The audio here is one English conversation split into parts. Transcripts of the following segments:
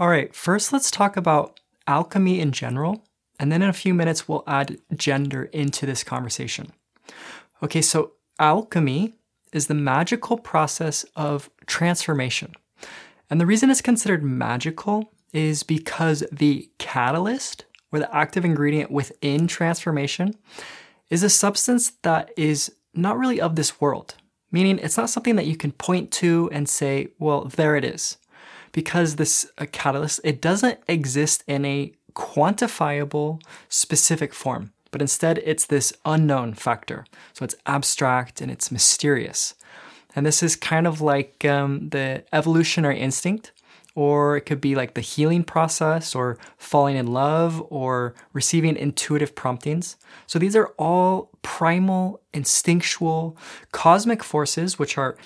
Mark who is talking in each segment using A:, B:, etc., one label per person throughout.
A: All right, first let's talk about alchemy in general, and then in a few minutes we'll add gender into this conversation. Okay, so alchemy is the magical process of transformation. And the reason it's considered magical is because the catalyst or the active ingredient within transformation is a substance that is not really of this world, meaning it's not something that you can point to and say, well, there it is. Because this uh, catalyst, it doesn't exist in a quantifiable, specific form, but instead it's this unknown factor. So it's abstract and it's mysterious. And this is kind of like um, the evolutionary instinct, or it could be like the healing process, or falling in love, or receiving intuitive promptings. So these are all primal, instinctual, cosmic forces which are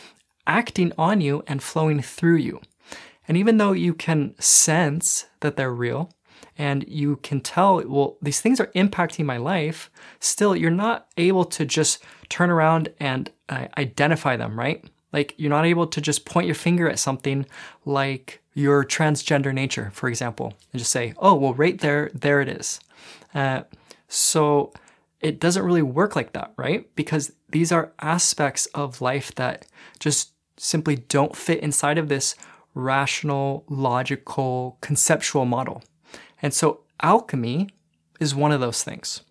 A: acting on you and flowing through you. And even though you can sense that they're real, and you can tell, well, these things are impacting my life, still, you're not able to just turn around and uh, identify them, right? Like, you're not able to just point your finger at something like your transgender nature, for example, and just say, oh, well, right there, there it is. Uh, so, it doesn't really work like that, right? Because these are aspects of life that just simply don't fit inside of this rational, logical, conceptual model. And so alchemy is one of those things.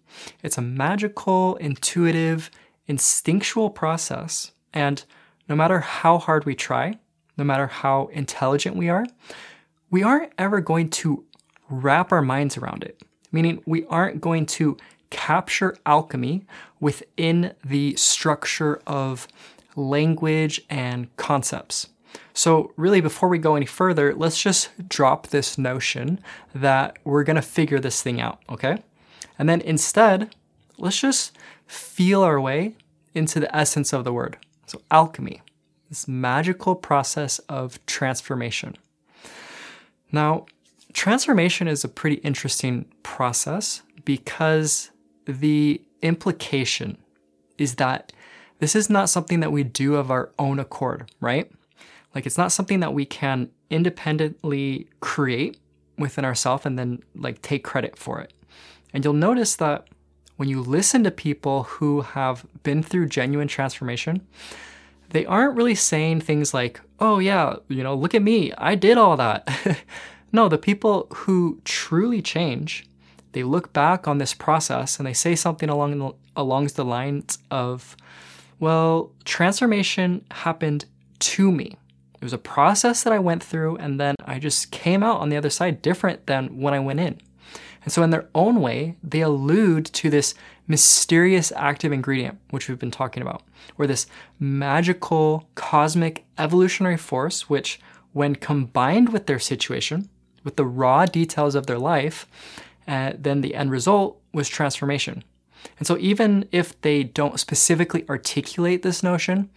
A: It's a magical, intuitive, instinctual process. And no matter how hard we try, no matter how intelligent we are, we aren't ever going to wrap our minds around it. Meaning, we aren't going to capture alchemy within the structure of language and concepts. So, really, before we go any further, let's just drop this notion that we're going to figure this thing out, okay? And then instead, let's just feel our way into the essence of the word. So, alchemy, this magical process of transformation. Now, transformation is a pretty interesting process because the implication is that this is not something that we do of our own accord, right? Like it's not something that we can independently create within ourselves and then like take credit for it. And you'll notice that when you listen to people who have been through genuine transformation, they aren't really saying things like, oh, yeah, you know, look at me, I did all that. no, the people who truly change, they look back on this process and they say something along the, along the lines of, well, transformation happened to me. It was a process that I went through, and then I just came out on the other side different than when I went in. And so, in their own way, they allude to this mysterious active ingredient, which we've been talking about, or this magical cosmic evolutionary force, which, when combined with their situation, with the raw details of their life, uh, then the end result was transformation. And so, even if they don't specifically articulate this notion,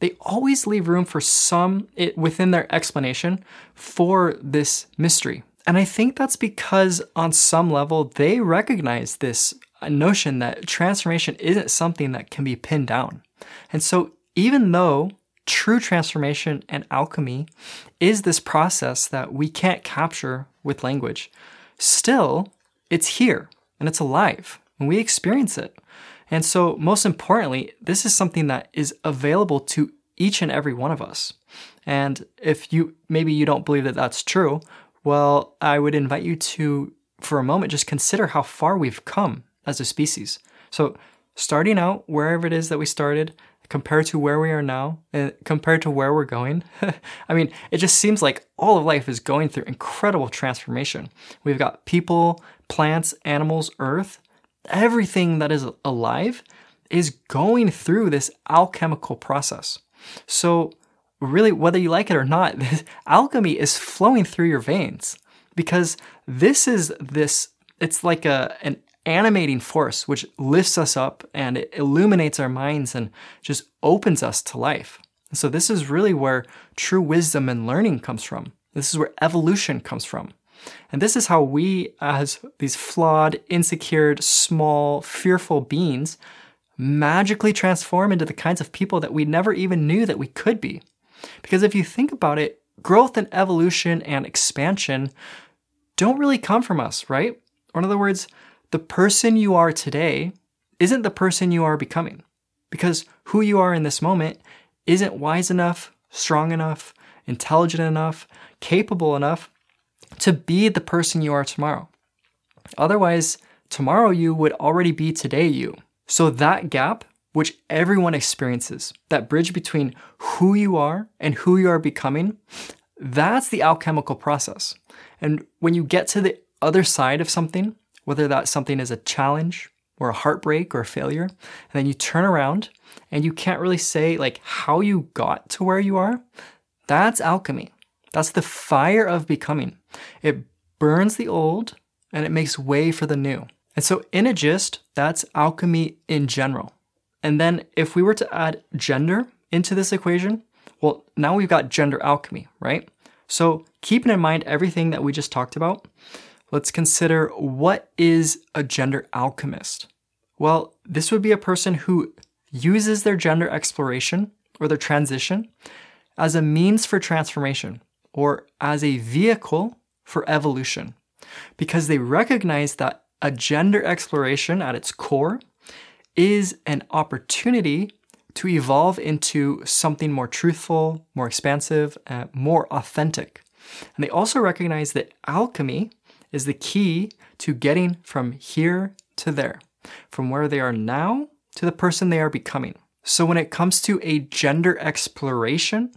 A: they always leave room for some it, within their explanation for this mystery. And I think that's because, on some level, they recognize this notion that transformation isn't something that can be pinned down. And so, even though true transformation and alchemy is this process that we can't capture with language, still, it's here and it's alive and we experience it. And so, most importantly, this is something that is available to each and every one of us. And if you maybe you don't believe that that's true, well, I would invite you to, for a moment, just consider how far we've come as a species. So, starting out wherever it is that we started, compared to where we are now, and compared to where we're going, I mean, it just seems like all of life is going through incredible transformation. We've got people, plants, animals, earth, everything that is alive is going through this alchemical process. So, really, whether you like it or not, alchemy is flowing through your veins because this is this, it's like a, an animating force which lifts us up and it illuminates our minds and just opens us to life. so, this is really where true wisdom and learning comes from. This is where evolution comes from. And this is how we, as these flawed, insecure, small, fearful beings, magically transform into the kinds of people that we never even knew that we could be. Because if you think about it, growth and evolution and expansion don't really come from us, right? Or in other words, the person you are today isn't the person you are becoming because who you are in this moment isn't wise enough, strong enough, intelligent enough, capable enough to be the person you are tomorrow. Otherwise, tomorrow you would already be today you. So that gap, which everyone experiences, that bridge between who you are and who you are becoming, that's the alchemical process. And when you get to the other side of something, whether that something is a challenge or a heartbreak or a failure, and then you turn around and you can't really say like how you got to where you are, that's alchemy. That's the fire of becoming. It burns the old and it makes way for the new. And so, in a gist, that's alchemy in general. And then, if we were to add gender into this equation, well, now we've got gender alchemy, right? So, keeping in mind everything that we just talked about, let's consider what is a gender alchemist? Well, this would be a person who uses their gender exploration or their transition as a means for transformation or as a vehicle for evolution because they recognize that a gender exploration at its core is an opportunity to evolve into something more truthful, more expansive, uh, more authentic. And they also recognize that alchemy is the key to getting from here to there, from where they are now to the person they are becoming. So when it comes to a gender exploration,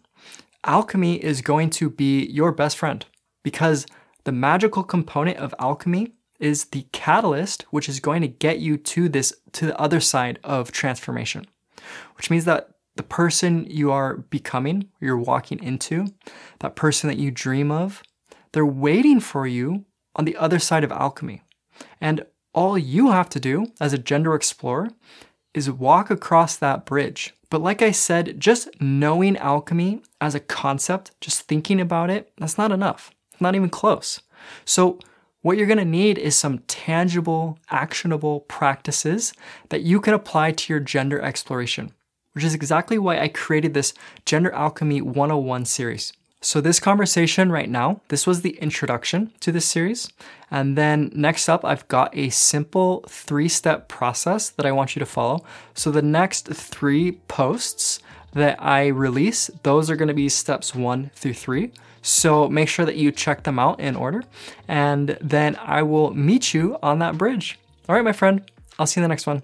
A: alchemy is going to be your best friend because the magical component of alchemy is the catalyst which is going to get you to this to the other side of transformation which means that the person you are becoming you're walking into that person that you dream of they're waiting for you on the other side of alchemy. And all you have to do as a gender explorer is walk across that bridge but like I said, just knowing alchemy as a concept, just thinking about it, that's not enough. It's not even close. So, what you're going to need is some tangible, actionable practices that you can apply to your gender exploration, which is exactly why I created this Gender Alchemy 101 series. So, this conversation right now, this was the introduction to this series. And then next up, I've got a simple three step process that I want you to follow. So, the next three posts that I release, those are going to be steps one through three. So make sure that you check them out in order, and then I will meet you on that bridge. All right, my friend, I'll see you in the next one.